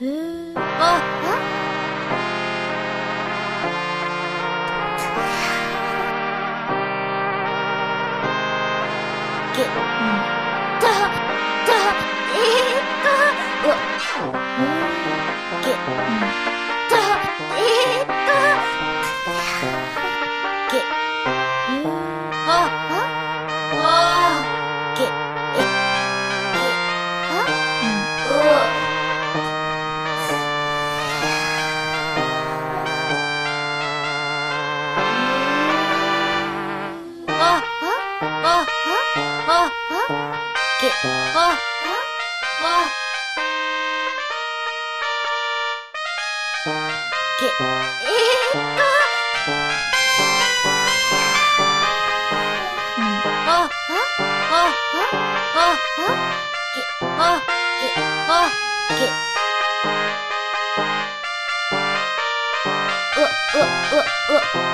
嗯啊啊！给啊啊啊！给！呃呃呃呃。